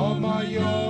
For my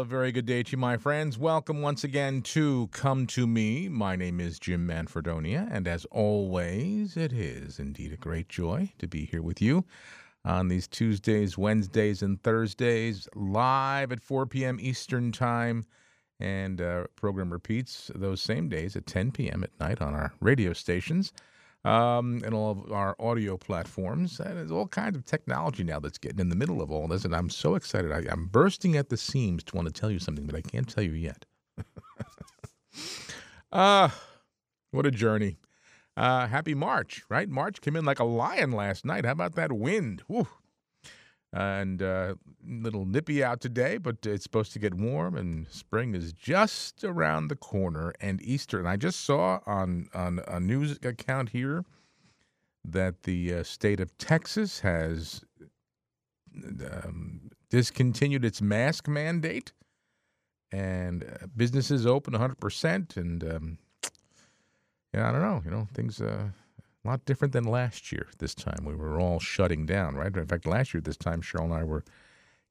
A very good day to you, my friends. Welcome once again to Come to Me. My name is Jim Manfredonia, and as always, it is indeed a great joy to be here with you on these Tuesdays, Wednesdays, and Thursdays, live at 4 p.m. Eastern Time. And uh, program repeats those same days at 10 p.m. at night on our radio stations um, and all of our audio platforms. And there's all kinds of technology now that's getting in the middle of all this, and I'm so excited. I, I'm bursting at the seams to want to tell you something, but I can't tell you yet. Ah, what a journey! Uh, happy March, right? March came in like a lion last night. How about that wind? Whew. And uh, little nippy out today, but it's supposed to get warm, and spring is just around the corner. And Easter, and I just saw on on a news account here that the uh, state of Texas has um, discontinued its mask mandate, and uh, businesses open 100%. And um, yeah, I don't know, you know, things uh, a lot different than last year. This time we were all shutting down, right? In fact, last year this time Cheryl and I were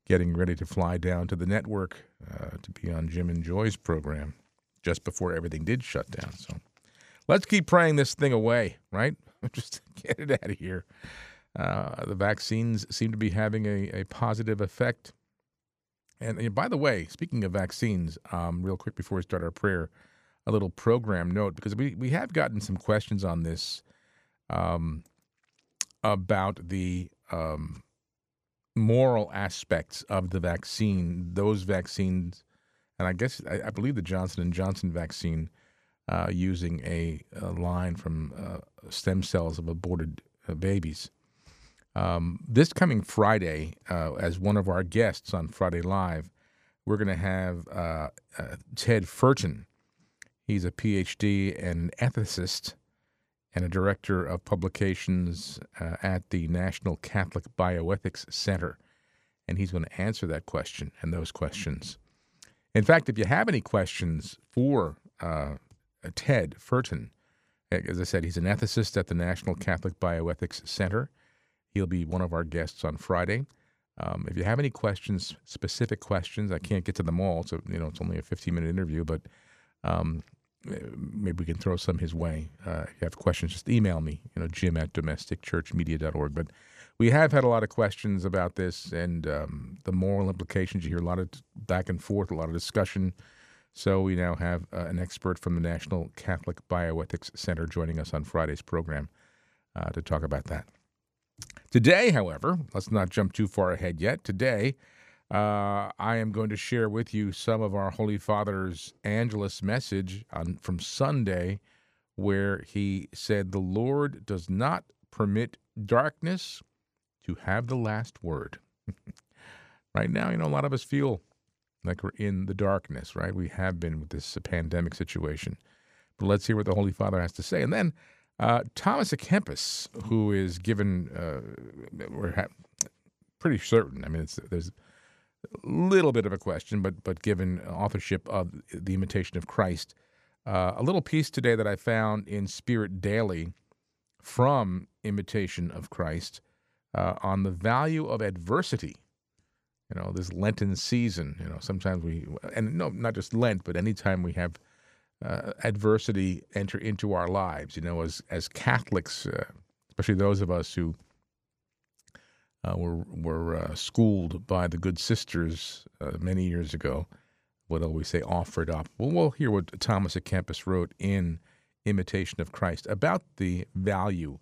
getting ready to fly down to the network uh, to be on Jim and Joy's program just before everything did shut down. So let's keep praying this thing away, right? Just get it out of here. Uh, the vaccines seem to be having a, a positive effect. And, and by the way, speaking of vaccines, um, real quick before we start our prayer, a little program note because we, we have gotten some questions on this um, about the um, moral aspects of the vaccine. Those vaccines, and I guess I, I believe the Johnson and Johnson vaccine, uh, using a, a line from uh, stem cells of aborted uh, babies. Um, this coming Friday, uh, as one of our guests on Friday Live, we're going to have uh, uh, Ted Furton. He's a PhD and ethicist and a director of publications uh, at the National Catholic Bioethics Center. And he's going to answer that question and those questions. In fact, if you have any questions for uh, Ted Furton, as I said, he's an ethicist at the National Catholic Bioethics Center. He'll be one of our guests on Friday. Um, if you have any questions, specific questions, I can't get to them all. So you know, it's only a 15 minute interview, but um, maybe we can throw some his way. Uh, if you have questions, just email me. You know, Jim at domesticchurchmedia.org. But we have had a lot of questions about this and um, the moral implications. You hear a lot of back and forth, a lot of discussion. So we now have uh, an expert from the National Catholic Bioethics Center joining us on Friday's program uh, to talk about that. Today, however, let's not jump too far ahead yet. Today, uh, I am going to share with you some of our Holy Father's Angelus message on, from Sunday, where he said, The Lord does not permit darkness to have the last word. right now, you know, a lot of us feel like we're in the darkness, right? We have been with this pandemic situation. But let's hear what the Holy Father has to say. And then uh, Thomas à Kempis, who is given, uh, we're ha- pretty certain, I mean, there's little bit of a question, but, but given authorship of The Imitation of Christ, uh, a little piece today that I found in Spirit Daily from Imitation of Christ uh, on the value of adversity. You know this lenten season you know sometimes we and no not just lent but anytime we have uh, adversity enter into our lives you know as as catholics uh, especially those of us who uh, were were uh, schooled by the good sisters uh, many years ago would always say offered up well we'll hear what thomas a kempis wrote in imitation of christ about the value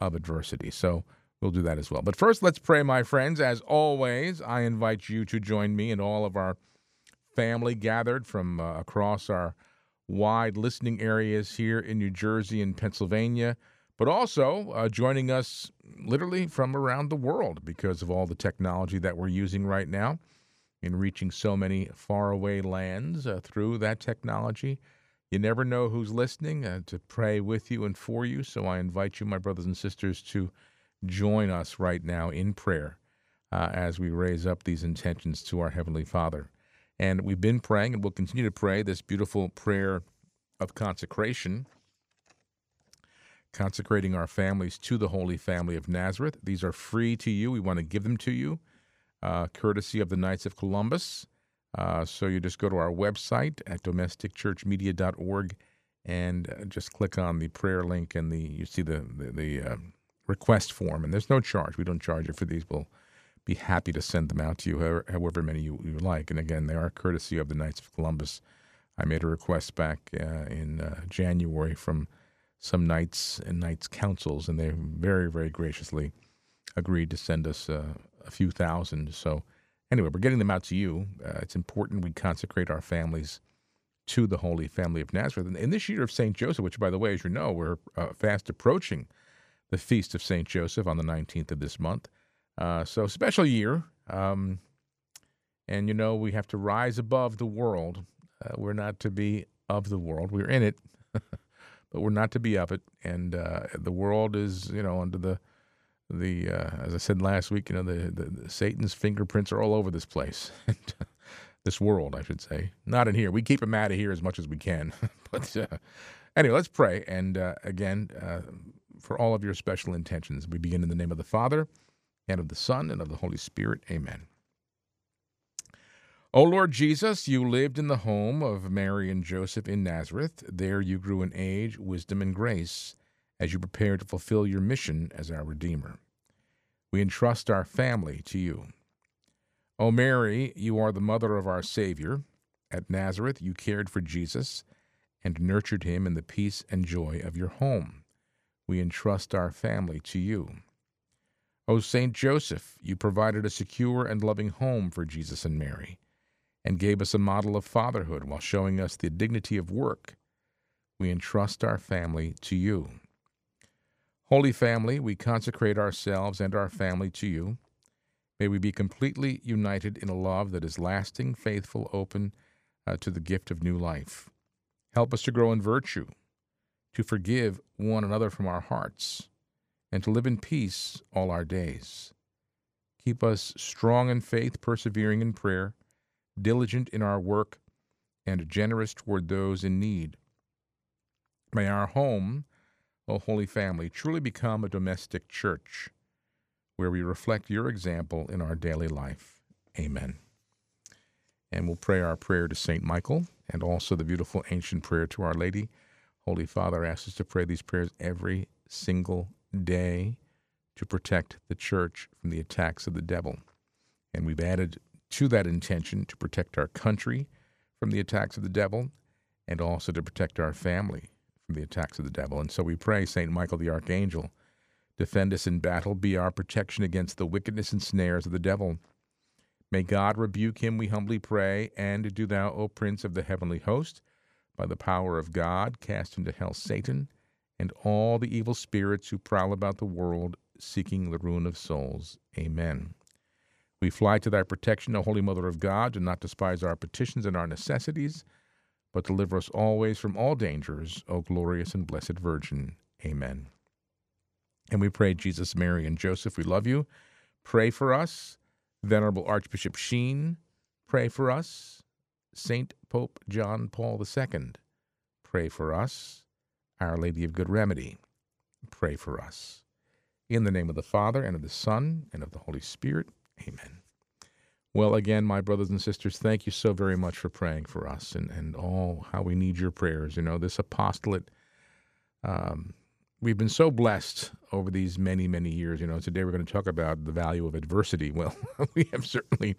of adversity so We'll do that as well. But first, let's pray, my friends. As always, I invite you to join me and all of our family gathered from uh, across our wide listening areas here in New Jersey and Pennsylvania, but also uh, joining us literally from around the world because of all the technology that we're using right now in reaching so many faraway lands uh, through that technology. You never know who's listening uh, to pray with you and for you. So I invite you, my brothers and sisters, to join us right now in prayer uh, as we raise up these intentions to our Heavenly Father. And we've been praying and we'll continue to pray this beautiful prayer of consecration, consecrating our families to the Holy Family of Nazareth. These are free to you. We want to give them to you, uh, courtesy of the Knights of Columbus. Uh, so you just go to our website at domesticchurchmedia.org and uh, just click on the prayer link and the you see the the, the uh, request form. And there's no charge. We don't charge you for these. We'll be happy to send them out to you, however, however many you, you like. And again, they are courtesy of the Knights of Columbus. I made a request back uh, in uh, January from some knights and knights councils, and they very, very graciously agreed to send us uh, a few thousand. So, anyway, we're getting them out to you. Uh, it's important we consecrate our families to the Holy Family of Nazareth. And in this year of St. Joseph, which, by the way, as you know, we're uh, fast approaching the feast of St. Joseph on the 19th of this month. Uh, so, special year. Um, and, you know, we have to rise above the world. Uh, we're not to be of the world. We're in it, but we're not to be of it. And uh, the world is, you know, under the, the uh, as I said last week, you know, the, the, the Satan's fingerprints are all over this place. this world, I should say. Not in here. We keep them out of here as much as we can. but uh, anyway, let's pray. And uh, again, uh, for all of your special intentions, we begin in the name of the Father, and of the Son, and of the Holy Spirit. Amen. O Lord Jesus, you lived in the home of Mary and Joseph in Nazareth. There you grew in age, wisdom, and grace as you prepared to fulfill your mission as our Redeemer. We entrust our family to you. O Mary, you are the mother of our Savior. At Nazareth, you cared for Jesus and nurtured him in the peace and joy of your home. We entrust our family to you. O Saint Joseph, you provided a secure and loving home for Jesus and Mary, and gave us a model of fatherhood while showing us the dignity of work. We entrust our family to you. Holy Family, we consecrate ourselves and our family to you. May we be completely united in a love that is lasting, faithful, open uh, to the gift of new life. Help us to grow in virtue, to forgive one another from our hearts, and to live in peace all our days. Keep us strong in faith, persevering in prayer, diligent in our work, and generous toward those in need. May our home, O Holy Family, truly become a domestic church where we reflect your example in our daily life. Amen. And we'll pray our prayer to St. Michael and also the beautiful ancient prayer to Our Lady. Holy Father asks us to pray these prayers every single day to protect the church from the attacks of the devil. And we've added to that intention to protect our country from the attacks of the devil and also to protect our family from the attacks of the devil. And so we pray, St. Michael the Archangel, defend us in battle, be our protection against the wickedness and snares of the devil. May God rebuke him, we humbly pray, and do thou, O Prince of the heavenly host, by the power of God, cast into hell Satan and all the evil spirits who prowl about the world seeking the ruin of souls. Amen. We fly to thy protection, O Holy Mother of God. Do not despise our petitions and our necessities, but deliver us always from all dangers, O glorious and blessed Virgin. Amen. And we pray, Jesus, Mary, and Joseph, we love you. Pray for us. Venerable Archbishop Sheen, pray for us. Saint Pope John Paul II, pray for us. Our Lady of Good Remedy, pray for us. In the name of the Father, and of the Son, and of the Holy Spirit, amen. Well, again, my brothers and sisters, thank you so very much for praying for us and, and all how we need your prayers. You know, this apostolate, um, we've been so blessed over these many, many years. You know, today we're going to talk about the value of adversity. Well, we have certainly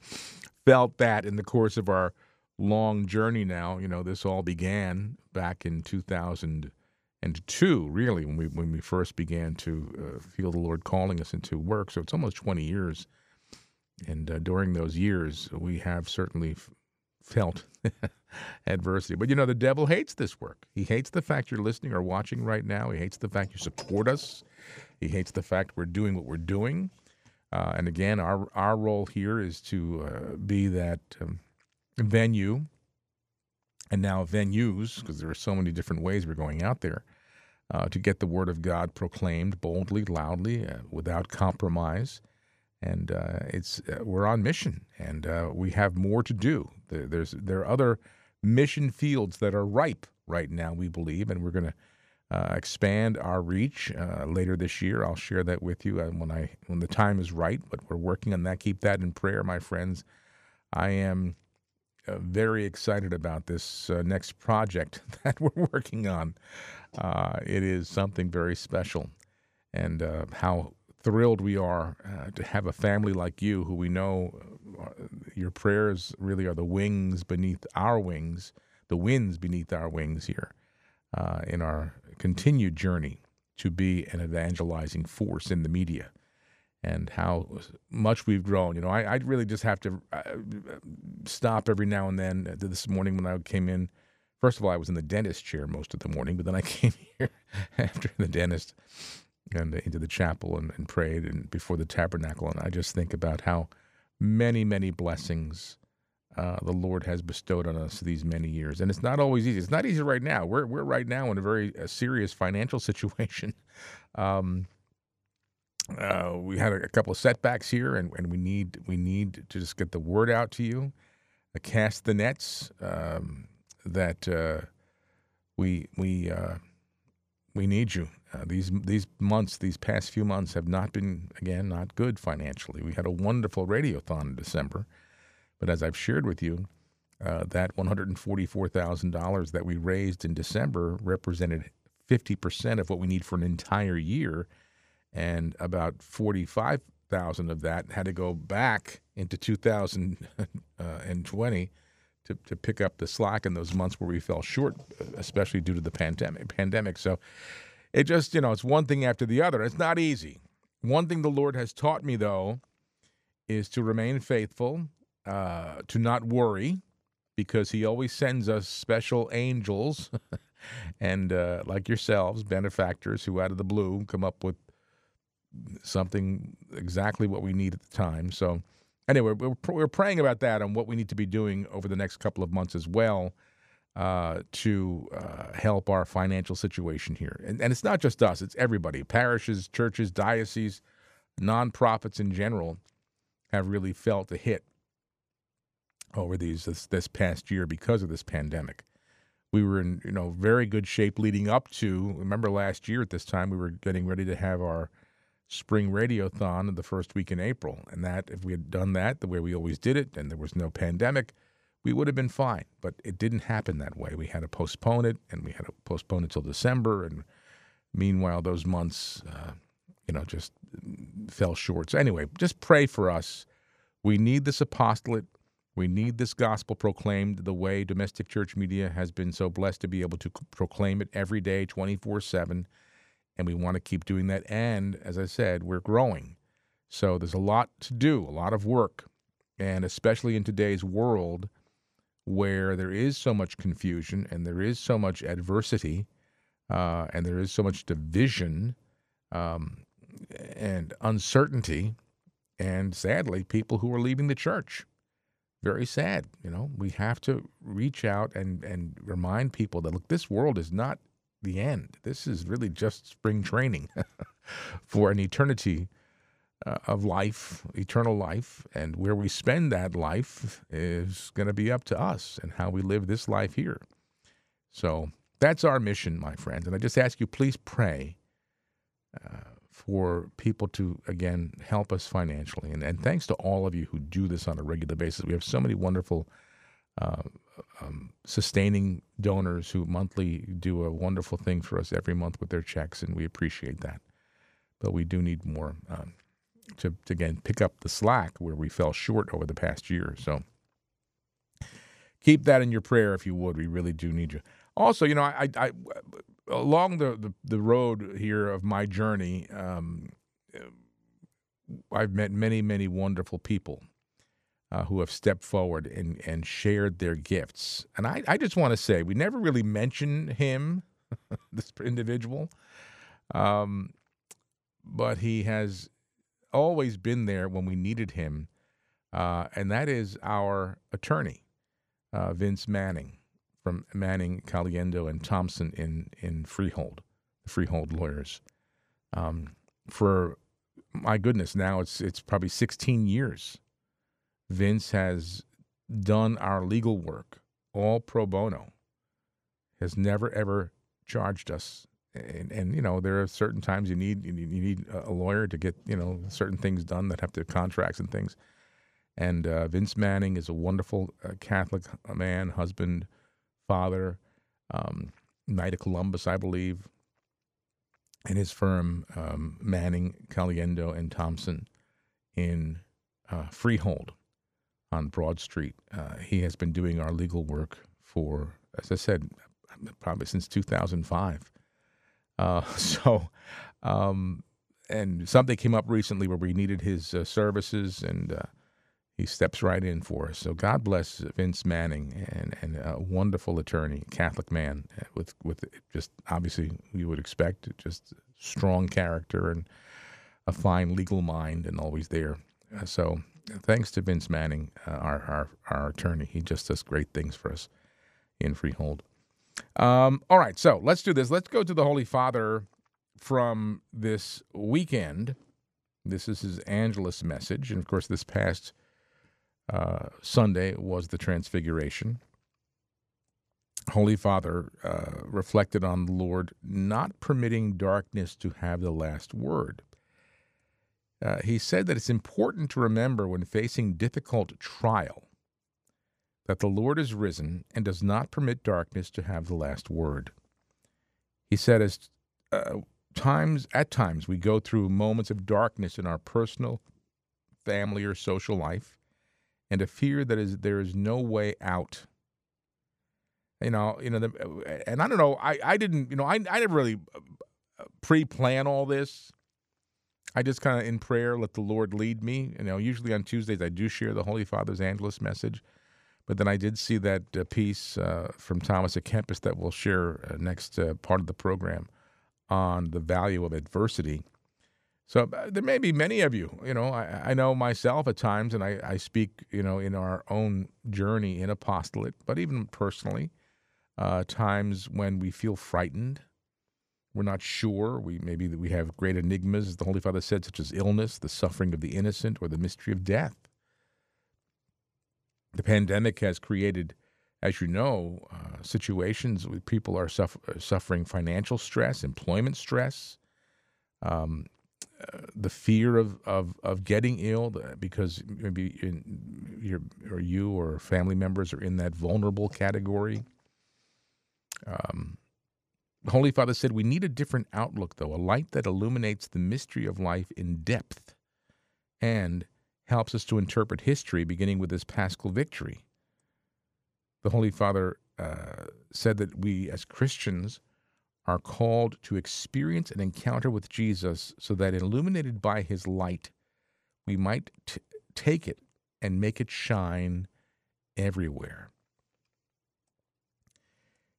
felt that in the course of our long journey now. You know, this all began back in 2002, really, when we when we first began to uh, feel the Lord calling us into work. So it's almost 20 years, and uh, during those years, we have certainly f- felt adversity. But you know, the devil hates this work. He hates the fact you're listening or watching right now. He hates the fact you support us. He hates the fact we're doing what we're doing. Uh, and again, our our role here is to uh, be that um, venue, and now venues, because there are so many different ways we're going out there uh, to get the word of God proclaimed boldly, loudly, uh, without compromise. And uh, it's uh, we're on mission, and uh, we have more to do. There, there's there are other mission fields that are ripe right now. We believe, and we're going to uh, expand our reach later this year. I'll share that with you when I when the time is right. But we're working on that. Keep that in prayer, my friends. I am uh, very excited about this uh, next project that we're working on. Uh, it is something very special, and uh, how thrilled we are uh, to have a family like you, who we know uh, your prayers really are the wings beneath our wings, the winds beneath our wings here, in our continued journey to be an evangelizing force in the media and how much we've grown. You know, I, I really just have to uh, stop every now and then. This morning when I came in, first of all, I was in the dentist chair most of the morning, but then I came here after the dentist and into the chapel and, and prayed and before the tabernacle, and I just think about how many, many blessings. Uh, the Lord has bestowed on us these many years, and it's not always easy. It's not easy right now. We're we're right now in a very uh, serious financial situation. Um, uh, we had a, a, couple of setbacks here, and, and we need we need to just get the word out to you, uh, cast the nets um, that uh, we we uh, we need you. Uh, these these months, these past few months, have not been again not good financially. We had a wonderful radiothon in December, but as I've shared with you, uh, that one hundred and forty four thousand dollars that we raised in December represented fifty percent of what we need for an entire year and about 45,000 of that had to go back into 2020 to, to pick up the slack in those months where we fell short, especially due to the pandemic. Pandemic. So it just, you know, it's one thing after the other. It's not easy. One thing the Lord has taught me, though, is to remain faithful, uh, to not worry, because He always sends us special angels and, uh, like yourselves, benefactors who out of the blue come up with something exactly what we need at the time. So, anyway, we're, we're praying about that and what we need to be doing over the next couple of months as well uh, to uh, help our financial situation here. And, and it's not just us, it's everybody parishes, churches, dioceses, nonprofits in general have really felt the hit over these this, this past year because of this pandemic. We were in you know very good shape leading up to. Remember last year at this time we were getting ready to have our spring radiothon the first week in April. And that, if we had done that the way we always did it and there was no pandemic, we would have been fine. But it didn't happen that way. We had to postpone it and we had to postpone it till December. And meanwhile, those months, uh, you know, just fell short. So, anyway, just pray for us. We need this apostolate. We need this gospel proclaimed the way domestic church media has been so blessed to be able to proclaim it every day, 24 7 and we want to keep doing that. And as I said, we're growing. So there's a lot to do, a lot of work. And especially in today's world where there is so much confusion and there is so much adversity uh, and there is so much division um, and uncertainty, and sadly, people who are leaving the church. Very sad. You know, we have to reach out and, and remind people that, look, this world is not the end. This is really just spring training for an eternity uh, of life, eternal life. And where we spend that life is going to be up to us and how we live this life here. So that's our mission, my friends. And I just ask you, please pray uh, for people to, again, help us financially. And, and thanks to all of you who do this on a regular basis. We have so many wonderful uh, um, sustaining donors who monthly do a wonderful thing for us every month with their checks, and we appreciate that. But we do need more um, to, to, again, pick up the slack where we fell short over the past year. So keep that in your prayer if you would. We really do need you. Also, you know, I, I along the, the, the, road here of my journey, um, I've met many, many wonderful people uh, who have stepped forward and, and shared their gifts. And I, I just want to say, we never really mention him, this individual, um, but he has always been there when we needed him, uh, and that is our attorney, uh, Vince Manning from Manning, Caliendo, and Thompson in, in Freehold, the Freehold lawyers. Um, for my goodness, now it's it's probably 16 years Vince has done our legal work all pro bono, has never ever charged us. And, and you know there are certain times you need you need a lawyer to get you know certain things done that have to contracts and things. And uh, Vince Manning is a wonderful uh, Catholic man, husband, father, um, Knight of Columbus, I believe, and his firm um, Manning, Caliendo, and Thompson in uh, Freehold on Broad Street. Uh, he has been doing our legal work for, as I said, probably since 2005. Uh, so, um, and something came up recently where we needed his uh, services, and uh, he steps right in for us. So God bless Vince Manning, and, and a wonderful attorney, Catholic man uh, with with just obviously you would expect just strong character and a fine legal mind, and always there. Uh, so thanks to Vince Manning, uh, our, our, our attorney. He just does great things for us in Freehold. Um, all right, so let's do this. Let's go to the Holy Father from this weekend. This is his Angelus message. And of course, this past uh, Sunday was the Transfiguration. Holy Father uh, reflected on the Lord not permitting darkness to have the last word. Uh, he said that it's important to remember when facing difficult trial that the Lord is risen and does not permit darkness to have the last word. He said, as uh, times at times we go through moments of darkness in our personal, family, or social life, and a fear that is there is no way out. You know, you know, the, and I don't know. I, I didn't, you know, I I never really uh, pre-plan all this. I just kind of in prayer let the Lord lead me. You know, usually on Tuesdays I do share the Holy Father's Angelus message, but then I did see that uh, piece uh, from Thomas à Kempis that we'll share uh, next uh, part of the program on the value of adversity. So uh, there may be many of you. You know, I, I know myself at times, and I, I, speak, you know, in our own journey in apostolate, but even personally, uh, times when we feel frightened we're not sure. We maybe that we have great enigmas, as the Holy Father said, such as illness, the suffering of the innocent, or the mystery of death. The pandemic has created, as you know, uh, situations where people are suffer- suffering financial stress, employment stress, um, uh, the fear of, of, of getting ill because maybe in, or you or family members are in that vulnerable category. Um, Holy Father said we need a different outlook, though, a light that illuminates the mystery of life in depth and helps us to interpret history, beginning with this paschal victory. The Holy Father uh, said that we as Christians are called to experience an encounter with Jesus so that, illuminated by his light, we might t- take it and make it shine everywhere.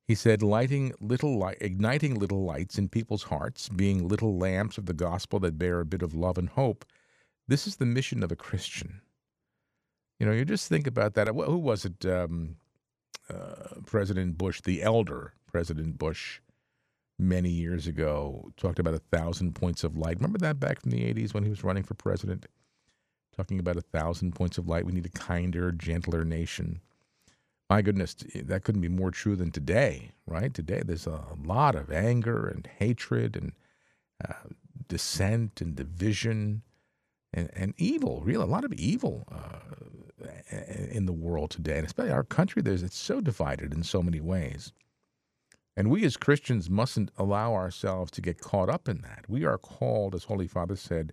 He said, lighting little light, igniting little lights in people's hearts, being little lamps of the gospel that bear a bit of love and hope. This is the mission of a Christian. You know, you just think about that. Who was it? Um, uh, President Bush, the elder President Bush, many years ago, talked about a thousand points of light. Remember that back from the 80s when he was running for president? Talking about a thousand points of light. We need a kinder, gentler nation my goodness, that couldn't be more true than today, right? Today, there's a lot of anger and hatred and uh, dissent and division and, and evil, really, a lot of evil uh, in the world today, and especially our country. There's it's so divided in so many ways, and we as Christians mustn't allow ourselves to get caught up in that. We are called, as Holy Father said,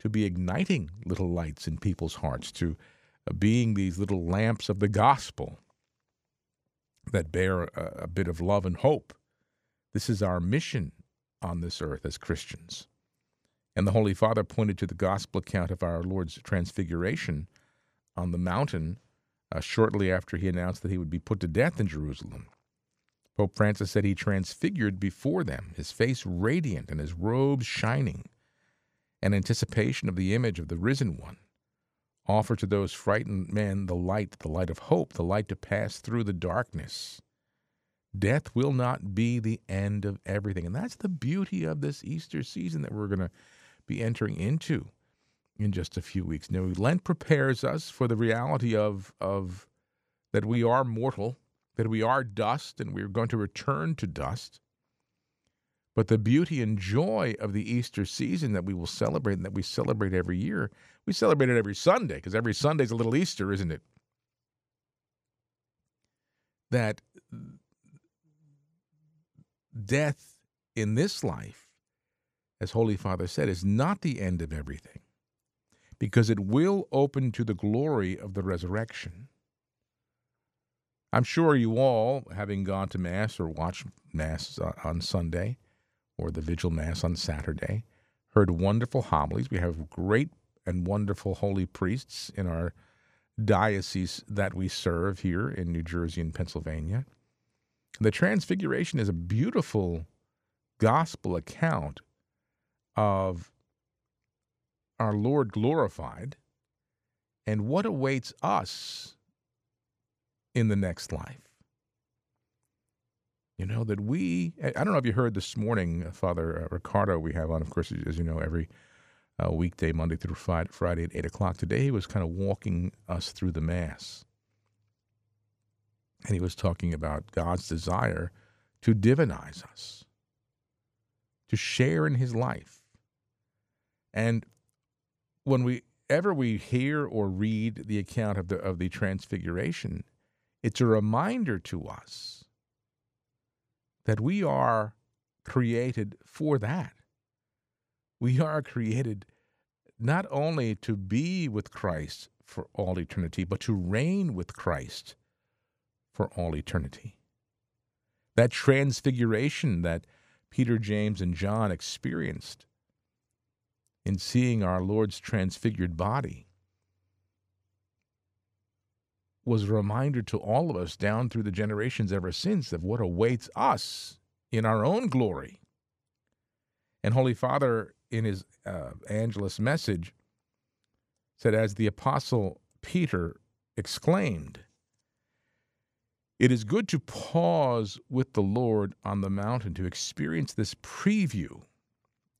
to be igniting little lights in people's hearts, to uh, being these little lamps of the gospel that bear a, a bit of love and hope. This is our mission on this earth as Christians. And the Holy Father pointed to the gospel account of our Lord's transfiguration on the mountain uh, shortly after he announced that he would be put to death in Jerusalem. Pope Francis said he transfigured before them, his face radiant and his robes shining, an anticipation of the image of the risen one. Offer to those frightened men the light, the light of hope, the light to pass through the darkness. Death will not be the end of everything. And that's the beauty of this Easter season that we're going to be entering into in just a few weeks. Now, Lent prepares us for the reality of, of that we are mortal, that we are dust, and we're going to return to dust. But the beauty and joy of the Easter season that we will celebrate and that we celebrate every year, we celebrate it every Sunday because every Sunday's a little Easter, isn't it? That death in this life, as Holy Father said, is not the end of everything because it will open to the glory of the resurrection. I'm sure you all, having gone to Mass or watched Mass on Sunday, or the Vigil Mass on Saturday. Heard wonderful homilies. We have great and wonderful holy priests in our diocese that we serve here in New Jersey and Pennsylvania. The Transfiguration is a beautiful gospel account of our Lord glorified and what awaits us in the next life. You know, that we, I don't know if you heard this morning, uh, Father uh, Ricardo, we have on, of course, as you know, every uh, weekday, Monday through Friday, Friday at 8 o'clock. Today he was kind of walking us through the Mass. And he was talking about God's desire to divinize us, to share in his life. And when we ever we hear or read the account of the of the transfiguration, it's a reminder to us that we are created for that. We are created not only to be with Christ for all eternity, but to reign with Christ for all eternity. That transfiguration that Peter, James, and John experienced in seeing our Lord's transfigured body was a reminder to all of us down through the generations ever since of what awaits us in our own glory. And Holy Father, in his uh, Angelus message, said, as the Apostle Peter exclaimed, it is good to pause with the Lord on the mountain to experience this preview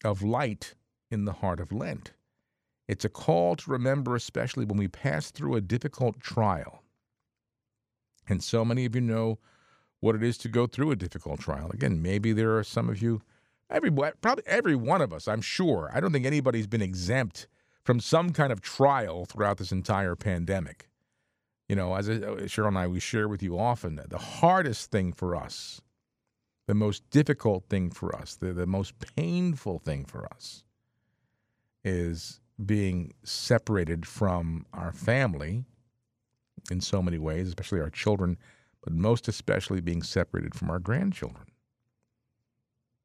of light in the heart of Lent. It's a call to remember, especially when we pass through a difficult trial and so many of you know what it is to go through a difficult trial. Again, maybe there are some of you, every, probably every one of us, I'm sure. I don't think anybody's been exempt from some kind of trial throughout this entire pandemic. You know, as uh, Cheryl and I, we share with you often, the hardest thing for us, the most difficult thing for us, the, the most painful thing for us is being separated from our family in so many ways, especially our children, but most especially being separated from our grandchildren.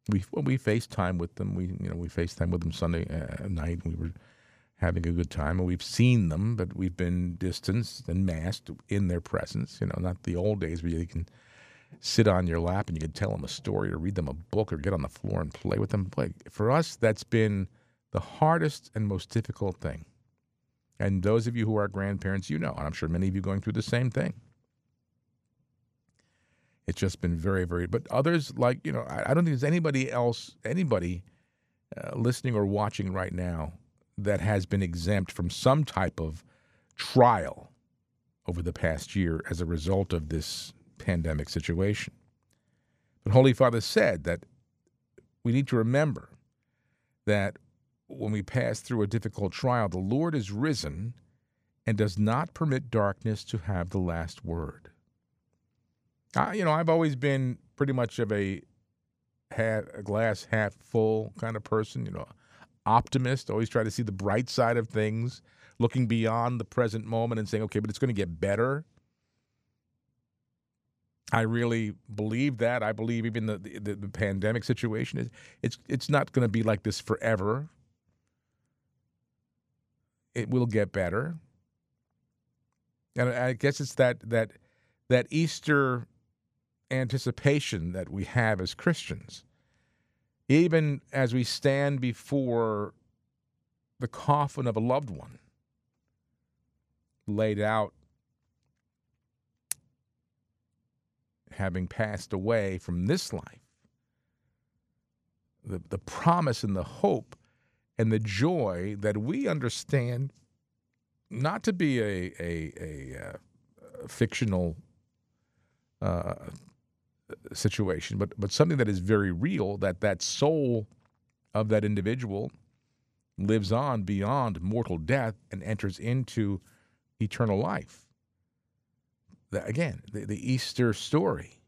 We well, we FaceTime with them. We you know we FaceTime with them Sunday uh, night. We were having a good time, and we've seen them, but we've been distanced and masked in their presence. You know, not the old days where you can sit on your lap and you can tell them a story or read them a book or get on the floor and play with them. Play. For us, that's been the hardest and most difficult thing. And those of you who are grandparents, you know, and I'm sure many of you going through the same thing. It's just been very, very, but others like, you know, I, I don't think there's anybody else, anybody uh, listening or watching right now that has been exempt from some type of trial over the past year as a result of this pandemic situation. But Holy Father said that we need to remember that when we pass through a difficult trial, the Lord is risen and does not permit darkness to have the last word. I, you know, I've always been pretty much of a, half, a glass half full kind of person, you know, optimist, always try to see the bright side of things, looking beyond the present moment and saying, okay, but it's going to get better. I really believe that. I believe even the, the, the pandemic situation is it's it's not going to be like this forever it will get better. And I guess it's that that that Easter anticipation that we have as Christians. Even as we stand before the coffin of a loved one laid out having passed away from this life the, the promise and the hope and the joy that we understand not to be a, a, a, uh, fictional uh, situation, but, but something that is very real, that that soul of that individual lives on beyond mortal death and enters into eternal life. That, again, the, the Easter story.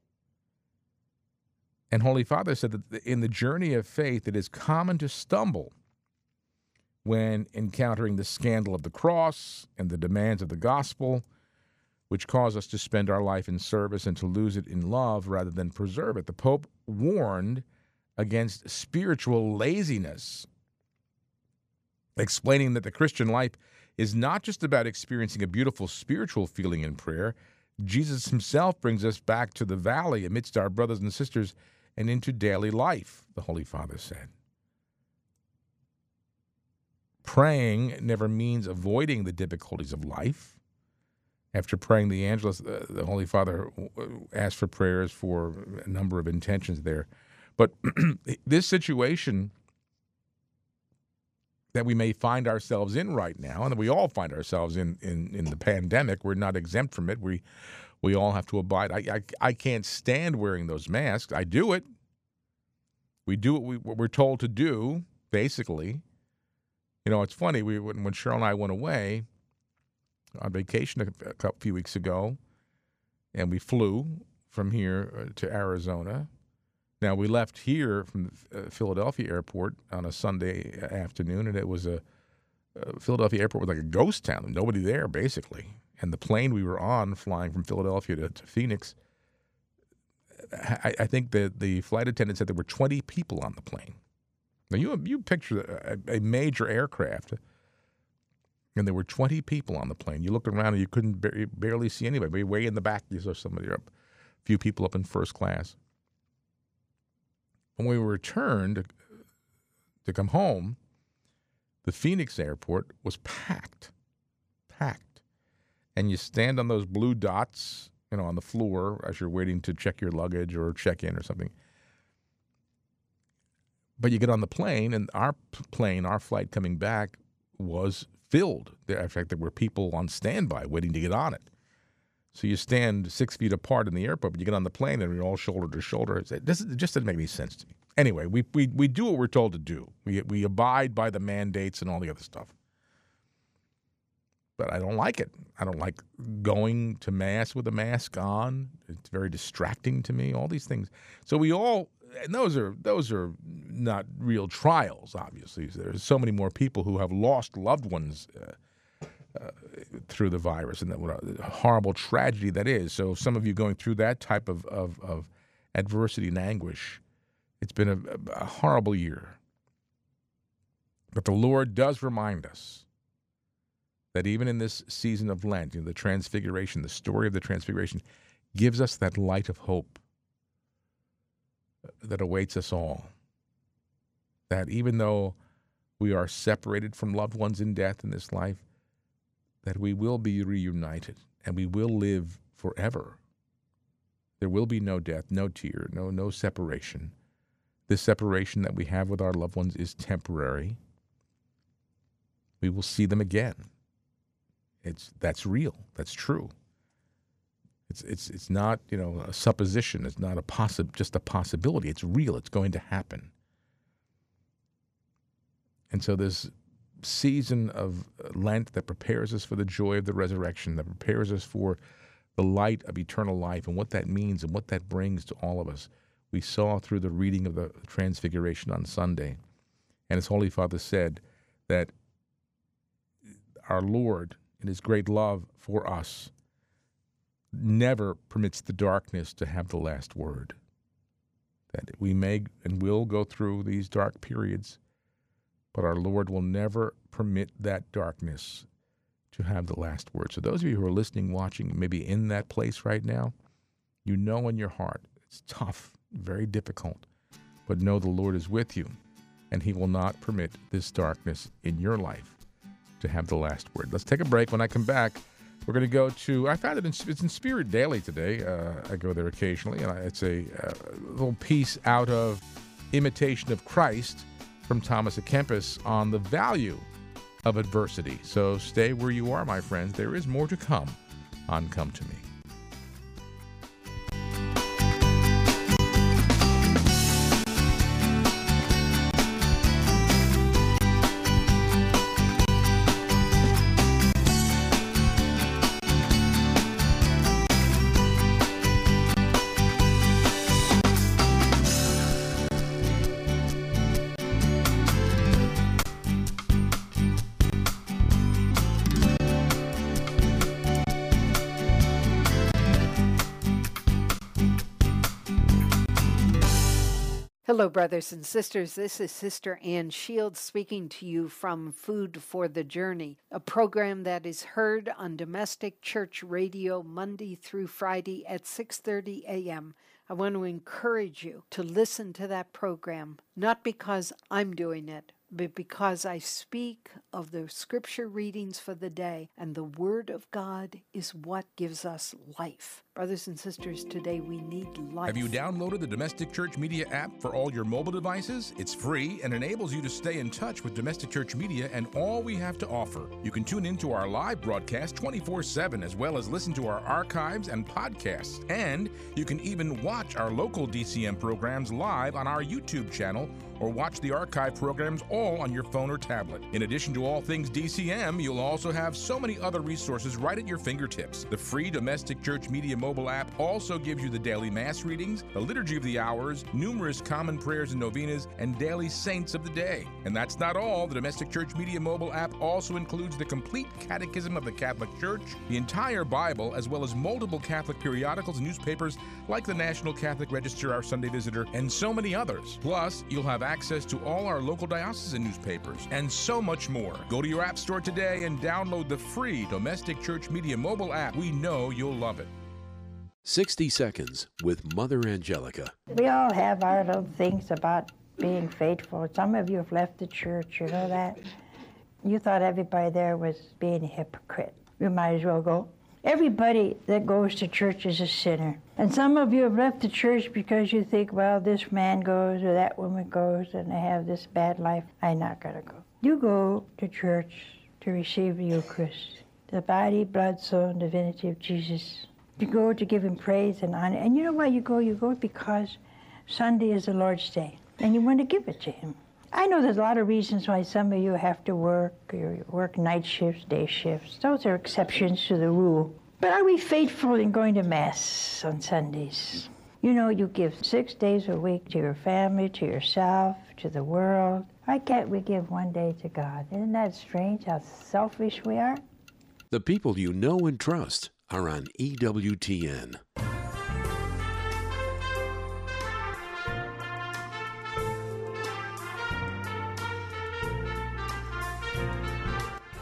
And Holy Father said that in the journey of faith, it is common to stumble when encountering the scandal of the cross and the demands of the gospel, which cause us to spend our life in service and to lose it in love rather than preserve it. The Pope warned against spiritual laziness, explaining that the Christian life is not just about experiencing a beautiful spiritual feeling in prayer. Jesus himself brings us back to the valley amidst our brothers and sisters and into daily life, the Holy Father said. Praying never means avoiding the difficulties of life. After praying the Angelus, uh, the Holy Father asked for prayers for a number of intentions there. But this situation that we may find ourselves in right now, and that we all find ourselves in, in, in the pandemic, we're not exempt from it. We we all have to abide. I, I, I can't stand wearing those masks. I do it. We do what, we, what we're told to do, basically. You know, it's funny. We when, when Cheryl and I went away on vacation a, couple, few weeks ago, and we flew from here uh, to Arizona. Now we left here from the uh, Philadelphia airport on a Sunday afternoon, and it was a uh, Philadelphia airport was like a ghost town. Nobody there, basically and the plane we were on flying from Philadelphia to, to Phoenix, I, I, think that the flight attendant said there were 20 people on the plane. Now you you picture a, a, major aircraft, and there were 20 people on the plane. You looked around and you couldn't ba- barely see anybody. Way in the back, you saw somebody up, a few people up in first class. When we returned to come home, the Phoenix airport was packed, packed and you stand on those blue dots, you know, on the floor as you're waiting to check your luggage or check in or something. But you get on the plane, and our plane, our flight coming back, was filled. In fact, there were people on standby waiting to get on it. So you stand six feet apart in the airport, but you get on the plane and you're all shoulder to shoulder. It just doesn't make any sense to me. Anyway, we, we, we do what we're told to do. We, we abide by the mandates and all the other stuff but I don't like it. I don't like going to mass with a mask on. It's very distracting to me. All these things. So we all, and those are those are not real trials. Obviously, there's so many more people who have lost loved ones. Uh, uh, through the virus and that what a horrible tragedy that is. So, some of you going through that type of, of, of adversity and anguish, it's been a, a horrible year. But the Lord does remind us that even in this season of Lent, you know, the Transfiguration, the story of the Transfiguration, gives us that light of hope that awaits us all. That even though we are separated from loved ones in death in this life, that we will be reunited and we will live forever. There will be no death, no tear, no no separation. This separation that we have with our loved ones is temporary. We will see them again. It's that's real. That's true. It's it's it's not you know a supposition. It's not a possi- just a possibility. It's real. It's going to happen. And so this season of Lent that prepares us for the joy of the resurrection, that prepares us for the light of eternal life and what that means and what that brings to all of us. We saw through the reading of the Transfiguration on Sunday. And as Holy Father said, that our Lord in his great love for us, never permits the darkness to have the last word. That we may and will go through these dark periods, but our Lord will never permit that darkness to have the last word. So, those of you who are listening, watching, maybe in that place right now, you know in your heart it's tough, very difficult, but know the Lord is with you and He will not permit this darkness in your life to have the last word. Let's take a break. When I come back, we're going to go to, I found it in, it's in Spirit Daily today. Uh, I go there occasionally, and I, it's a uh, little piece out of Imitation of Christ from Thomas à Kempis on the value of adversity. So stay where you are, my friends. There is more to come on Come to Me. Hello, brothers and sisters. This is Sister Ann Shields speaking to you from Food for the Journey, a program that is heard on Domestic Church Radio Monday through Friday at 6:30 a.m. I want to encourage you to listen to that program, not because I'm doing it, but because I speak of the scripture readings for the day, and the Word of God is what gives us life. Brothers and sisters, today we need life. Have you downloaded the Domestic Church Media app for all your mobile devices? It's free and enables you to stay in touch with Domestic Church Media and all we have to offer. You can tune into our live broadcast 24 7 as well as listen to our archives and podcasts. And you can even watch our local DCM programs live on our YouTube channel or watch the archive programs all on your phone or tablet. In addition to all things DCM, you'll also have so many other resources right at your fingertips. The free Domestic Church Media mobile app also gives you the daily Mass readings, the Liturgy of the Hours, numerous common prayers and novenas, and daily saints of the day. And that's not all. The Domestic Church Media mobile app also includes the complete Catechism of the Catholic Church, the entire Bible, as well as multiple Catholic periodicals and newspapers like the National Catholic Register, Our Sunday Visitor, and so many others. Plus, you'll have access to all our local diocesan newspapers and so much more. Go to your app store today and download the free Domestic Church Media mobile app. We know you'll love it. 60 Seconds with Mother Angelica. We all have our little things about being faithful. Some of you have left the church, you know that? You thought everybody there was being a hypocrite. You might as well go. Everybody that goes to church is a sinner. And some of you have left the church because you think, well, this man goes or that woman goes and they have this bad life. I'm not going to go. You go to church to receive the Eucharist, the body, blood, soul, and divinity of Jesus. You go to give him praise and honor. And you know why you go? You go because Sunday is the Lord's Day and you want to give it to him. I know there's a lot of reasons why some of you have to work, or you work night shifts, day shifts. Those are exceptions to the rule. But are we faithful in going to Mass on Sundays? You know, you give six days a week to your family, to yourself, to the world. Why can't we give one day to God? Isn't that strange how selfish we are? The people you know and trust are on EWTN.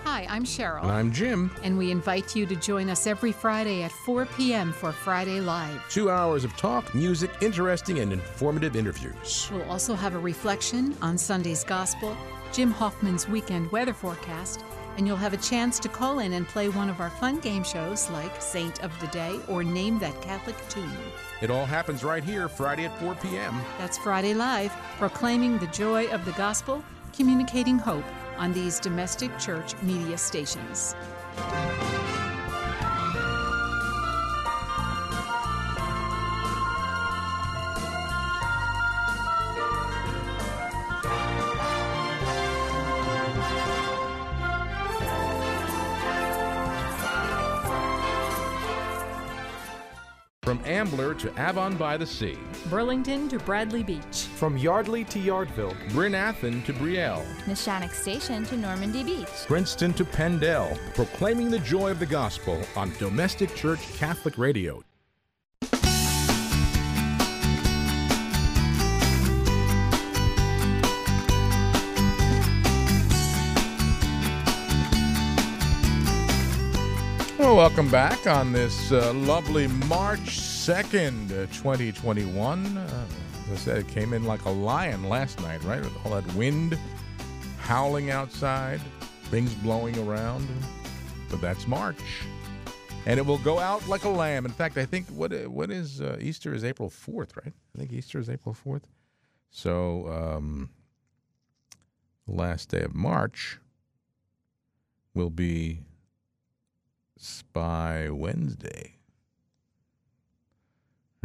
Hi, I'm Cheryl, And I'm Jim. and we invite you to join us every Friday at 4 p.m. for Friday Live. Two hours of talk, music, interesting, and informative interviews. We'll also have a reflection on Sunday's Gospel, Jim Hoffman's weekend weather forecast, and you'll have a chance to call in and play one of our fun game shows like Saint of the Day or Name That Catholic Tune. It all happens right here, Friday at 4 p.m. That's Friday Live, proclaiming the joy of the gospel, communicating hope on these domestic church media stations. From Ambler to Avon by the Sea, Burlington to Bradley Beach. From Yardley to Yardville, Bryn Athyn to Brielle, Neshanic Station to Normandy Beach. Princeton to Penndel, proclaiming the joy of the gospel on Domestic Church Catholic Radio. Welcome back on this uh, lovely March 2nd, uh, 2021. Uh, as I said, it came in like a lion last night, right? With all that wind howling outside, things blowing around. But that's March. And it will go out like a lamb. In fact, I think what what is uh, Easter is April 4th, right? I think Easter is April 4th. So, um, last day of March will be Spy Wednesday.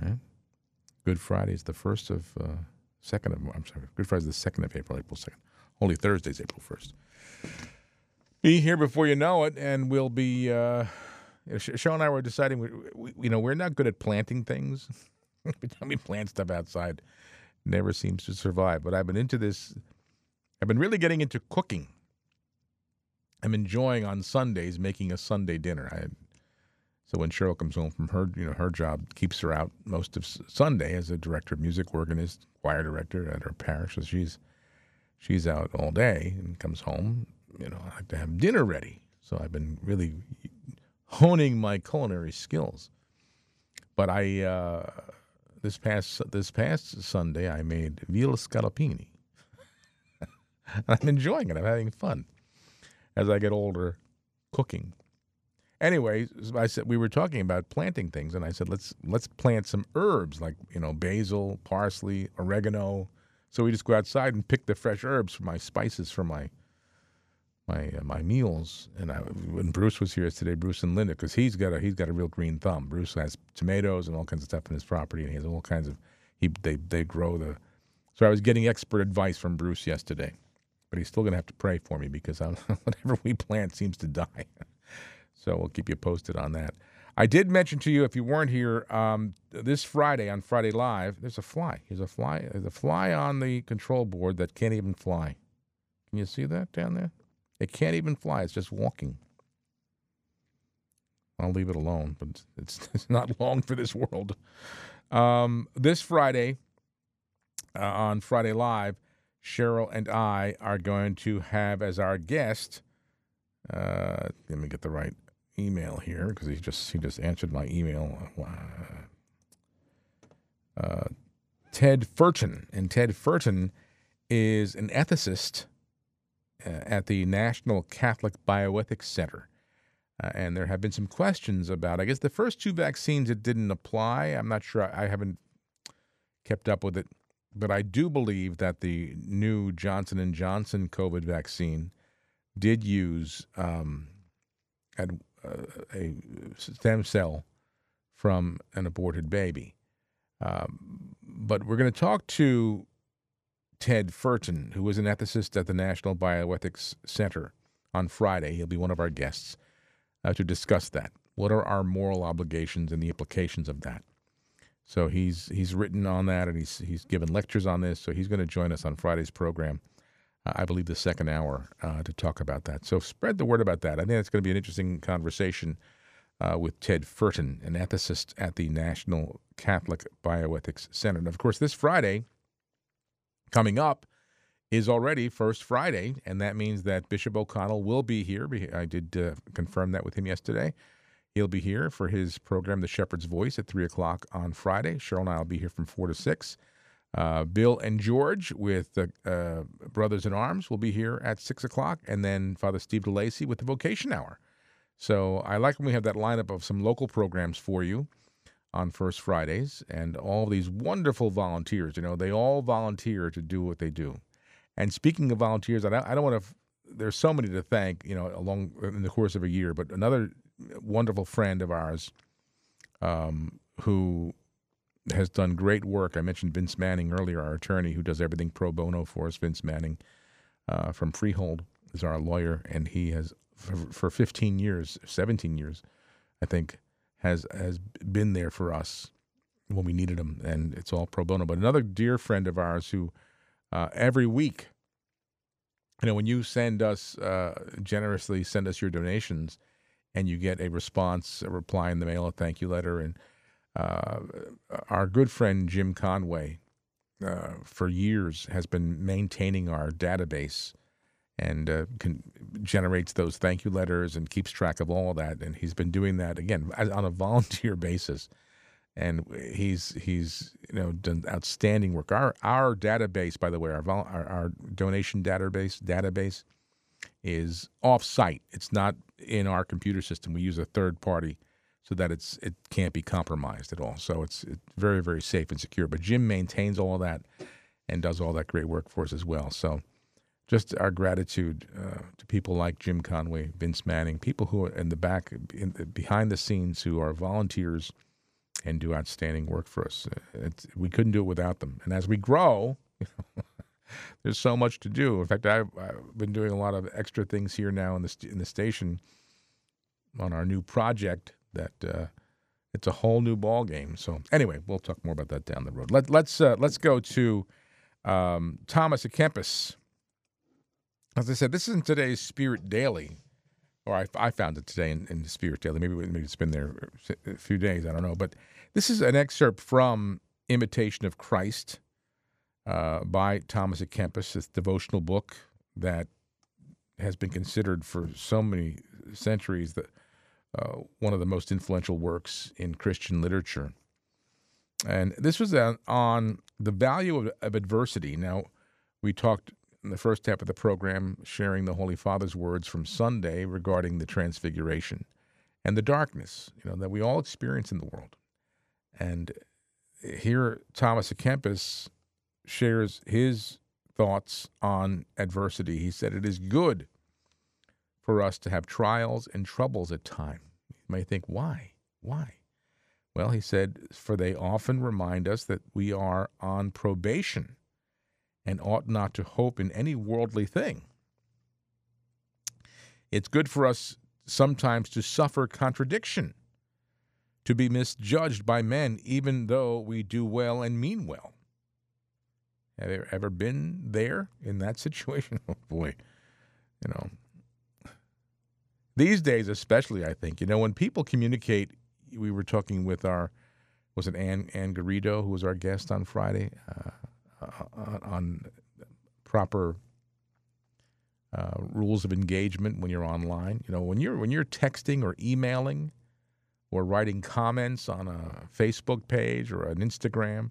Right? Good Friday is the first of uh, second of I'm sorry. Good Friday is the second of April, April second. Holy Thursday is April first. Be here before you know it, and we'll be. Uh, Cheryl and I were deciding. We, we, you know, we're not good at planting things. Every time we plant stuff outside, never seems to survive. But I've been into this. I've been really getting into cooking. I'm enjoying on Sundays making a Sunday dinner. I, so when Cheryl comes home from her, you know, her job keeps her out most of Sunday as a director of music, organist, choir director at her parish. So she's she's out all day and comes home. You know, I like to have dinner ready. So I've been really honing my culinary skills. But I uh, this past this past Sunday I made veal scallopini. I'm enjoying it. I'm having fun as I get older cooking. Anyway, I said we were talking about planting things, and I said let's let's plant some herbs like you know basil, parsley, oregano. So we just go outside and pick the fresh herbs for my spices for my my uh, my meals. And I, when Bruce was here yesterday, Bruce and Linda, because he's got a he's got a real green thumb. Bruce has tomatoes and all kinds of stuff in his property, and he has all kinds of he they they grow the. So I was getting expert advice from Bruce yesterday but he's still going to have to pray for me because I'm, whatever we plant seems to die. so we'll keep you posted on that. I did mention to you, if you weren't here, um, this Friday on Friday Live, there's a fly. There's a fly. There's a fly on the control board that can't even fly. Can you see that down there? It can't even fly. It's just walking. I'll leave it alone, but it's, it's not long for this world. Um, this Friday, uh, on Friday Live, Cheryl and I are going to have as our guest. Uh, let me get the right email here because he just he just answered my email. Uh, Ted Furton, and Ted Furton is an ethicist uh, at the National Catholic Bioethics Center. Uh, and there have been some questions about, I guess, the first two vaccines it didn't apply. I'm not sure. I haven't kept up with it but I do believe that the new Johnson and Johnson COVID vaccine did use um, a, a stem cell from an aborted baby. Um, but we're going to talk to Ted Furton, who is an ethicist at the National Bioethics Center on Friday. He'll be one of our guests uh, to discuss that. What are our moral obligations and the implications of that? So he's he's written on that and he's he's given lectures on this. So he's going to join us on Friday's program, uh, I believe the second hour, uh, to talk about that. So spread the word about that. I think it's going to be an interesting conversation uh, with Ted Furton, an ethicist at the National Catholic Bioethics Center. And of course, this Friday coming up is already First Friday, and that means that Bishop O'Connell will be here. I did uh, confirm that with him yesterday. He'll be here for his program, The Shepherd's Voice, at 3 o'clock on Friday. Cheryl and I will be here from 4 to 6. Uh, Bill and George with the uh, Brothers in Arms will be here at 6 o'clock. And then Father Steve DeLacy with the Vocation Hour. So I like when we have that lineup of some local programs for you on First Fridays and all these wonderful volunteers. You know, they all volunteer to do what they do. And speaking of volunteers, I don't, I don't want to. There's so many to thank, you know, along in the course of a year. But another wonderful friend of ours um, who has done great work. I mentioned Vince Manning earlier, our attorney who does everything pro bono for us. Vince Manning uh, from Freehold is our lawyer, and he has for, for 15 years, 17 years, I think, has has been there for us when we needed him, and it's all pro bono. But another dear friend of ours who uh, every week, you know, when you send us uh, generously send us your donations and you get a response, a reply in the mail, a thank you letter. And uh, our good friend Jim Conway, uh, for years, has been maintaining our database and uh, generates those thank you letters and keeps track of all of that. And he's been doing that again on a volunteer basis, and he's he's you know done outstanding work. Our our database, by the way, our our, our donation database database is off site. It's not in our computer system. We use a third party so that it's it can't be compromised at all. So it's, it's very very safe and secure. But Jim maintains all that and does all that great work for us as well. So just our gratitude uh, to people like Jim Conway, Vince Manning, people who are in the back, in the, behind the scenes, who are volunteers and do outstanding work for us. It's, we couldn't do it without them. And as we grow, there's so much to do. In fact, I've, I've, been doing a lot of extra things here now in the in the station on our new project. That uh, it's a whole new ball game. So anyway, we'll talk more about that down the road. Let, let's uh, let's go to um, Thomas à Kempis. As I said, this isn't today's Spirit Daily, or I, I found it today in, in the Spirit Daily. Maybe, maybe it's been there a few days. I don't know. But this is an excerpt from Imitation of Christ uh, by Thomas à Kempis, this devotional book that has been considered for so many centuries that uh, one of the most influential works in Christian literature. And this was on, the value of, of adversity. Now, we talked in the first half of the program, sharing the Holy Father's words from Sunday regarding the transfiguration and the darkness, you know, that we all experience in the world. And here, Thomas à Kempis shares his thoughts on adversity. He said, It is good for us to have trials and troubles at times. You may think, why? Why? Well, he said, For they often remind us that we are on probation and ought not to hope in any worldly thing. It's good for us sometimes to suffer contradiction, to be misjudged by men, even though we do well and mean well. Have you ever been there in that situation? Oh boy, you know. These days, especially, I think, you know, when people communicate, we were talking with our, was it Ann, Ann Garrido, who was our guest on Friday? Uh, uh, on proper uh, rules of engagement when you're online. You know, when you're when you're texting or emailing or writing comments on a Facebook page or an Instagram,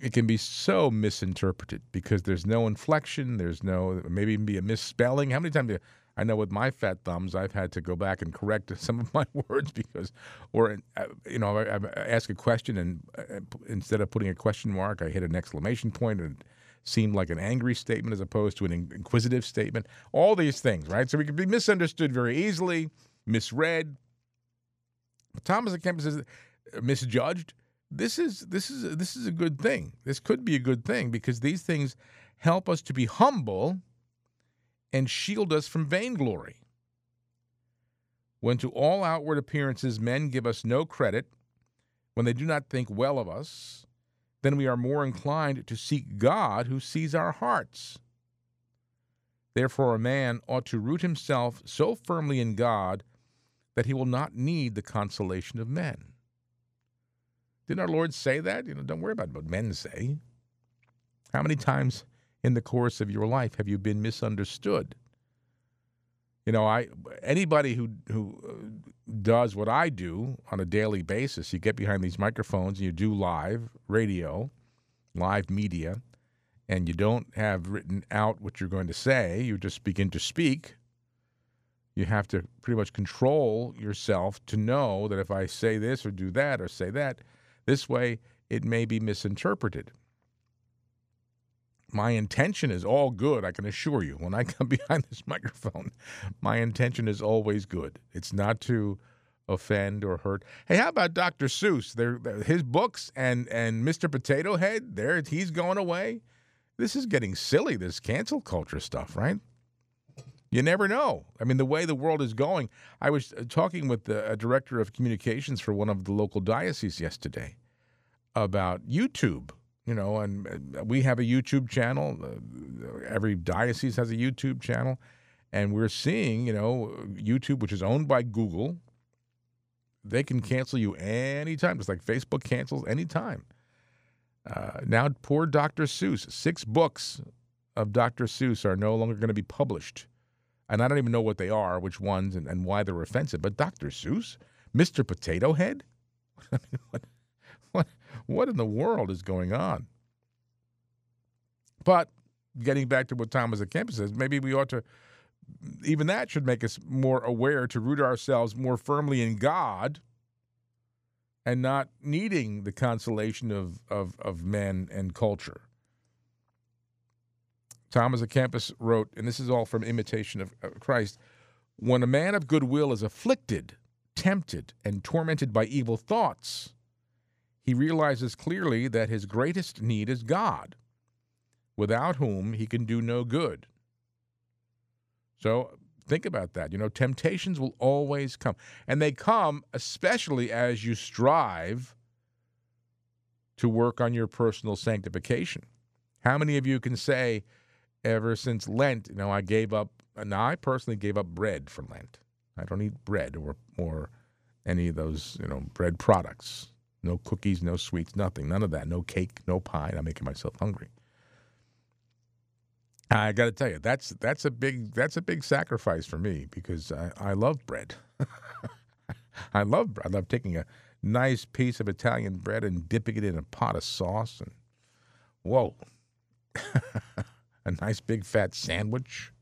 it can be so misinterpreted because there's no inflection, there's no maybe even be a misspelling. How many times do I know with my fat thumbs, I've had to go back and correct some of my words because, or uh, you know, I, I ask a question and uh, instead of putting a question mark, I hit an exclamation point and it seemed like an angry statement as opposed to an inquisitive statement. All these things, right? So we could be misunderstood very easily, misread. Thomas à Kempis is misjudged. This is this is this is a good thing. This could be a good thing because these things help us to be humble and shield us from vainglory. When to all outward appearances men give us no credit, when they do not think well of us, then we are more inclined to seek God who sees our hearts. Therefore, a man ought to root himself so firmly in God that he will not need the consolation of men. Didn't our Lord say that? You know, don't worry about what men say. How many times in the course of your life have you been misunderstood? You know, I anybody who who uh, does what I do on a daily basis, you get behind these microphones and you do live radio, live media, and you don't have written out what you're going to say, you just begin to speak. You have to pretty much control yourself to know that if I say this or do that or say that, this way it may be misinterpreted my intention is all good, I can assure you. When I come behind this microphone, my intention is always good. It's not to offend or hurt. Hey, how about Dr. Seuss? They're, they're, his books and and Mr. Potato Head, there he's going away. This is getting silly, this cancel culture stuff, right? You never know. I mean, the way the world is going. I was uh, talking with the a director of communications for one of the local dioceses yesterday about YouTube you know, and we have a YouTube channel. Every diocese has a YouTube channel, and we're seeing, you know, YouTube, which is owned by Google, they can cancel you anytime, just like Facebook cancels anytime. Uh, now, poor Dr. Seuss, six books of Dr. Seuss are no longer going to be published. And I don't even know what they are, which ones, and, and why they're offensive. But Dr. Seuss? Mr. Potato Head? What, what, what in the world is going on? But getting back to what Thomas à Kempis says, maybe we ought to, even that should make us more aware to root ourselves more firmly in God and not needing the consolation of, of, of men and culture. Thomas Kempis wrote, and this is all from Imitation of, of Christ when a man of good will is afflicted, tempted, and tormented by evil thoughts, he realizes clearly that his greatest need is God, without whom he can do no good. So think about that. You know, temptations will always come, and they come especially as you strive to work on your personal sanctification. How many of you can say, ever since Lent, you know, I gave up, now I personally gave up bread for Lent. I don't eat bread or, or any of those, you know, bread products. No cookies, no sweets, nothing, none of that. No cake, no pie. I'm making myself hungry. I got to tell you, that's that's a big that's a big sacrifice for me because I, I love bread. I love I love taking a nice piece of Italian bread and dipping it in a pot of sauce and whoa, a nice big fat sandwich.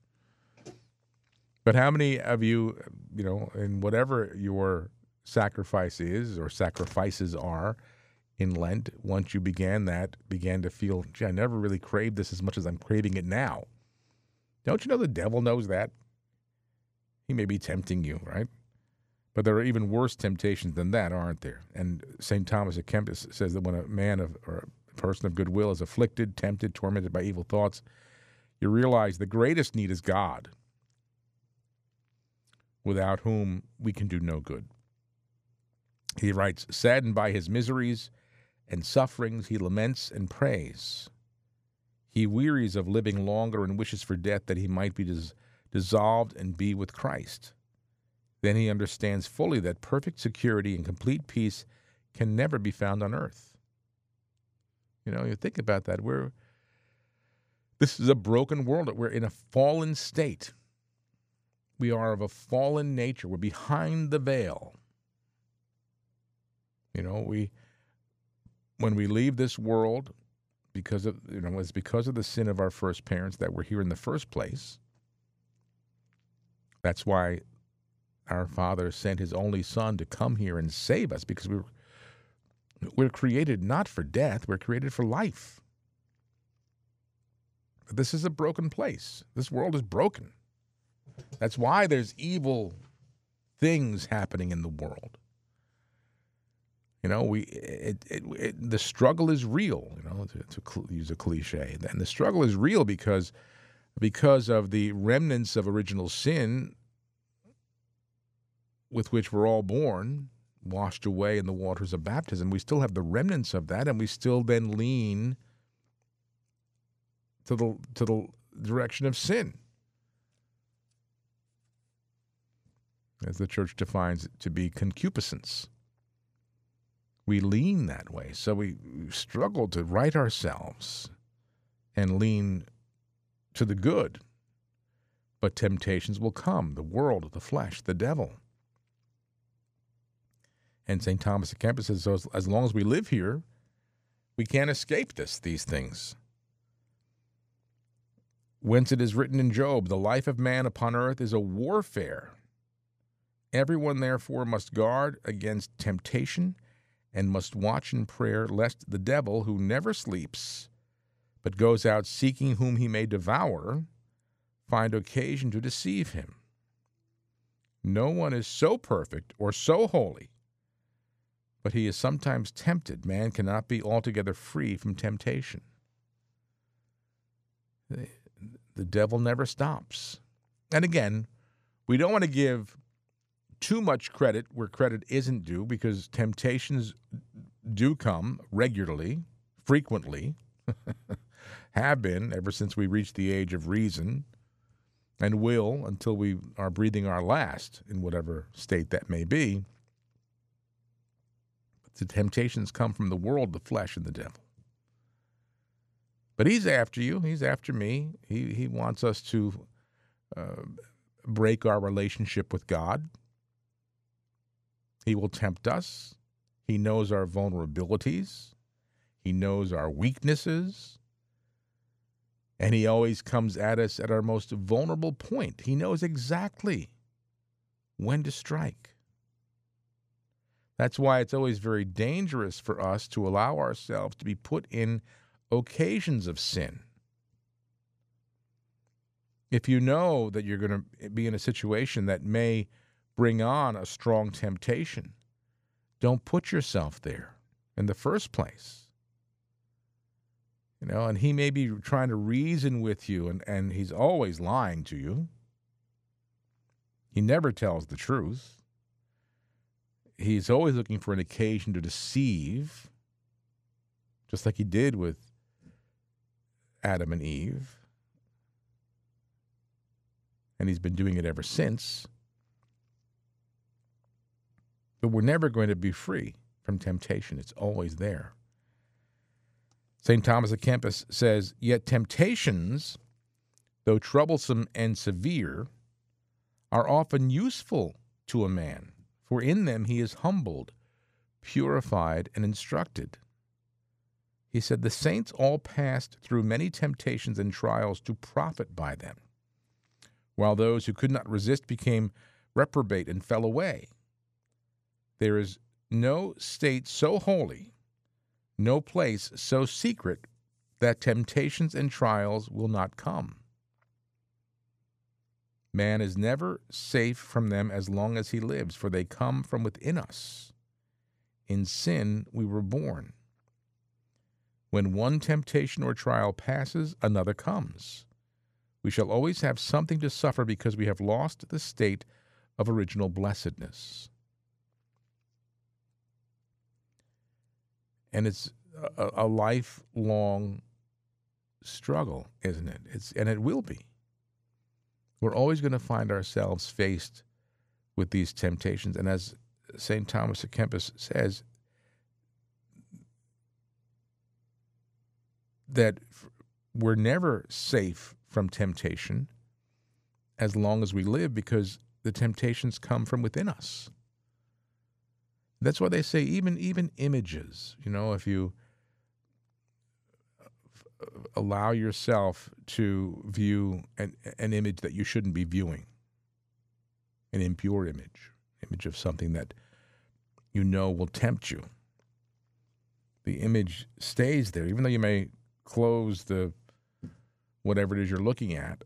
But how many of you, you know, in whatever your sacrifice is or sacrifices are in Lent, once you began that, began to feel, gee, I never really craved this as much as I'm craving it now. Don't you know the devil knows that? He may be tempting you, right? But there are even worse temptations than that, aren't there? And St. Thomas à Kempis says that when a man of, or a person of goodwill is afflicted, tempted, tormented by evil thoughts, you realize the greatest need is God, without whom we can do no good. He writes, saddened by his miseries and sufferings, he laments and prays. He wearies of living longer and wishes for death that he might be dis- dissolved and be with Christ. Then he understands fully that perfect security and complete peace can never be found on earth. You know, you think about that. We're this is a broken world. We're in a fallen state. We are of a fallen nature. We're behind the veil. You know, we when we leave this world because of you know, it's because of the sin of our first parents that we're here in the first place. That's why our Father sent his only son to come here and save us because we were we're created not for death, we're created for life. This is a broken place. This world is broken. That's why there's evil things happening in the world. You know, we it, it, it, the struggle is real. You know, to, to use a cliche, and the struggle is real because because of the remnants of original sin with which we're all born, washed away in the waters of baptism. We still have the remnants of that, and we still then lean to the to the direction of sin, as the church defines it to be concupiscence we lean that way. So we struggle to right ourselves and lean to the good. But temptations will come the world, the flesh, the devil. And St. Thomas Kempis says, so as long as we live here, we can't escape this, these things. Whence it is written in Job, the life of man upon earth is a warfare. Everyone, therefore, must guard against temptation and must watch in prayer lest the devil, who never sleeps, but goes out seeking whom he may devour, find occasion to deceive him. No one is so perfect or so holy, but he is sometimes tempted. Man cannot be altogether free from temptation. The devil never stops. And again, we don't want to give too much credit where credit isn't due because temptations do come regularly, frequently, have been ever since we reached the age of reason, and will until we are breathing our last in whatever state that may be. But the temptations come from the world, the flesh, and the devil. But he's after you. He's after me. He he wants us to uh, break our relationship with God. He will tempt us. He knows our vulnerabilities. He knows our weaknesses. And he always comes at us at our most vulnerable point. He knows exactly when to strike. That's why it's always very dangerous for us to allow ourselves to be put in occasions of sin. If you know that you're going to be in a situation that may bring on a strong temptation, don't put yourself there in the first place. You know, and he may be trying to reason with you, and, and he's always lying to you. He never tells the truth. He's always looking for an occasion to deceive, just like he did with Adam and Eve. And he's been doing it ever since. But we're never going to be free from temptation, it's always there. St. Thomas Kempis says, Yet temptations, though troublesome and severe, are often useful to a man, for in them he is humbled, purified, and instructed. He said, The saints all passed through many temptations and trials to profit by them, while those who could not resist became reprobate and fell away. There is no state so holy no place so secret that temptations and trials will not come. Man is never safe from them as long as he lives, for they come from within us. In sin we were born. When one temptation or trial passes, another comes. We shall always have something to suffer because we have lost the state of original blessedness. and it's a, a lifelong struggle, isn't it? It's and it will be. We're always going to find ourselves faced with these temptations, and as Saint Thomas Kempis says, that we're never safe from temptation as long as we live because the temptations come from within us. That's why they say even even images. You know, if you uh, allow yourself to view an, an image that you shouldn't be viewing, an impure image, image of something that you know will tempt you. The image stays there, even though you may close the whatever it is you're looking at.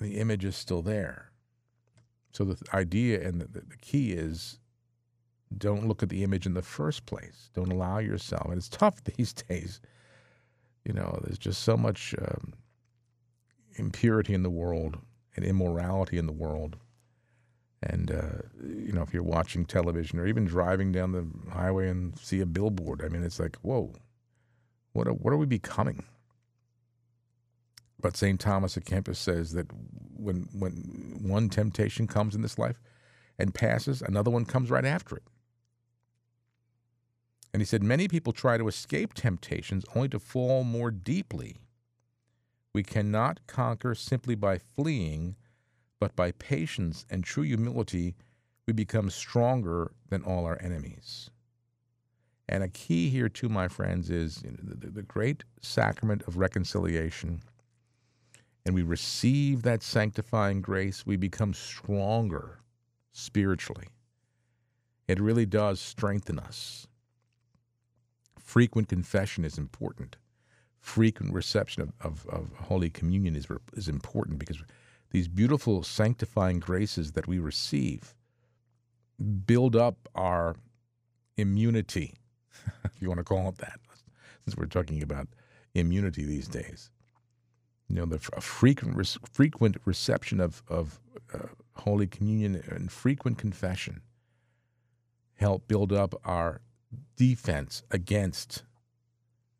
The image is still there. So the idea and the, the key is don't look at the image in the first place. Don't allow yourself. And it's tough these days. You know, there's just so much um, impurity in the world and immorality in the world. And, uh, you know, if you're watching television or even driving down the highway and see a billboard, I mean, it's like, whoa, what are, what are we becoming? But St. Thomas Kempis says that when, when one temptation comes in this life and passes, another one comes right after it. And he said, Many people try to escape temptations only to fall more deeply. We cannot conquer simply by fleeing, but by patience and true humility, we become stronger than all our enemies. And a key here, too, my friends, is the, the great sacrament of reconciliation. And we receive that sanctifying grace, we become stronger spiritually. It really does strengthen us. Frequent confession is important. Frequent reception of, of, of Holy Communion is, is important because these beautiful sanctifying graces that we receive build up our immunity, if you want to call it that, since we're talking about immunity these days. You know, the frequent, frequent reception of, of uh, Holy Communion and frequent confession help build up our defense against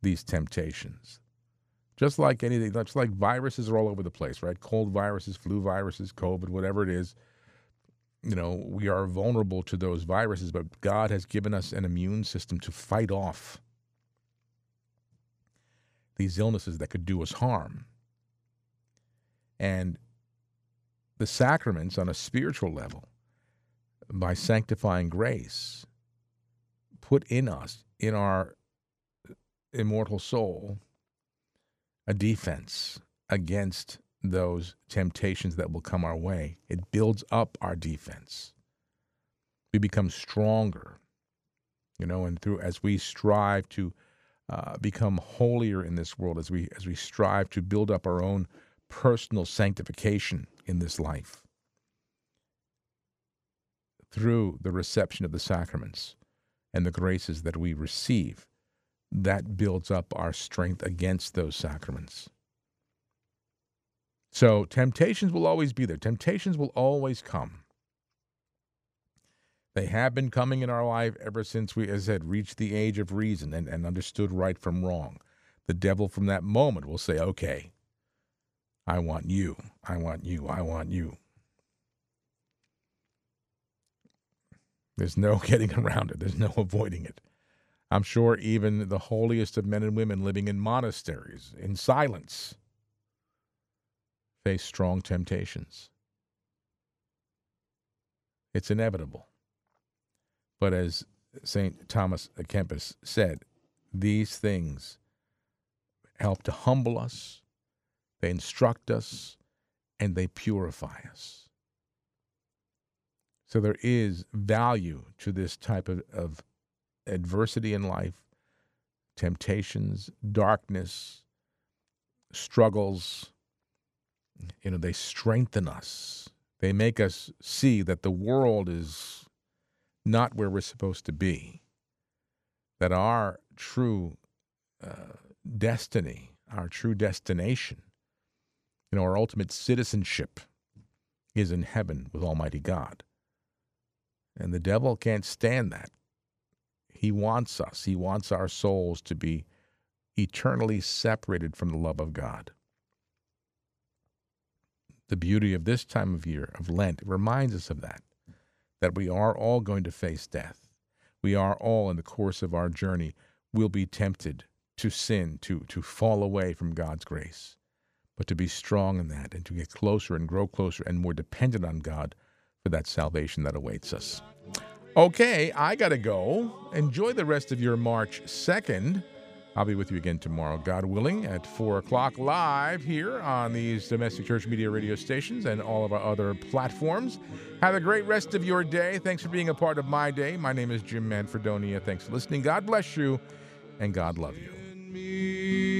these temptations. Just like anything, just like viruses are all over the place, right? Cold viruses, flu viruses, COVID, whatever it is. You know, we are vulnerable to those viruses, but God has given us an immune system to fight off these illnesses that could do us harm. And the sacraments on a spiritual level, by sanctifying grace, put in us, in our immortal soul, a defense against those temptations that will come our way. It builds up our defense. We become stronger, you know, and through as we strive to uh, become holier in this world, as we as we strive to build up our own personal sanctification in this life through the reception of the sacraments and the graces that we receive, that builds up our strength against those sacraments. So temptations will always be there. Temptations will always come. They have been coming in our life ever since we, as I said, reached the age of reason and, and understood right from wrong. The devil from that moment will say, okay, I want you, I want you, I want you. There's no getting around it, there's no avoiding it. I'm sure even the holiest of men and women living in monasteries in silence face strong temptations. It's inevitable. But as St. Thomas Kempis said, these things help to humble us, they instruct us, and they purify us. So there is value to this type of, of adversity in life, temptations, darkness, struggles, you know, they strengthen us. They make us see that the world is not where we're supposed to be, that our true uh, destiny, our true destination, you know, our ultimate citizenship is in heaven with Almighty God. And the devil can't stand that. He wants us, he wants our souls to be eternally separated from the love of God the beauty of this time of year, of Lent, reminds us of that, that we are all going to face death. We are all, in the course of our journey, will be tempted to sin, to, to fall away from God's grace. But to be strong in that and to get closer and grow closer and more dependent on God for that salvation that awaits us. Okay, I got to go. Enjoy the rest of your March 2nd. I'll be with you again tomorrow, God willing, at 4 o'clock live here on these domestic church media radio stations and all of our other platforms. Have a great rest of your day. Thanks for being a part of my day. My name is Jim Manfredonia. Thanks for listening. God bless you, and God love you.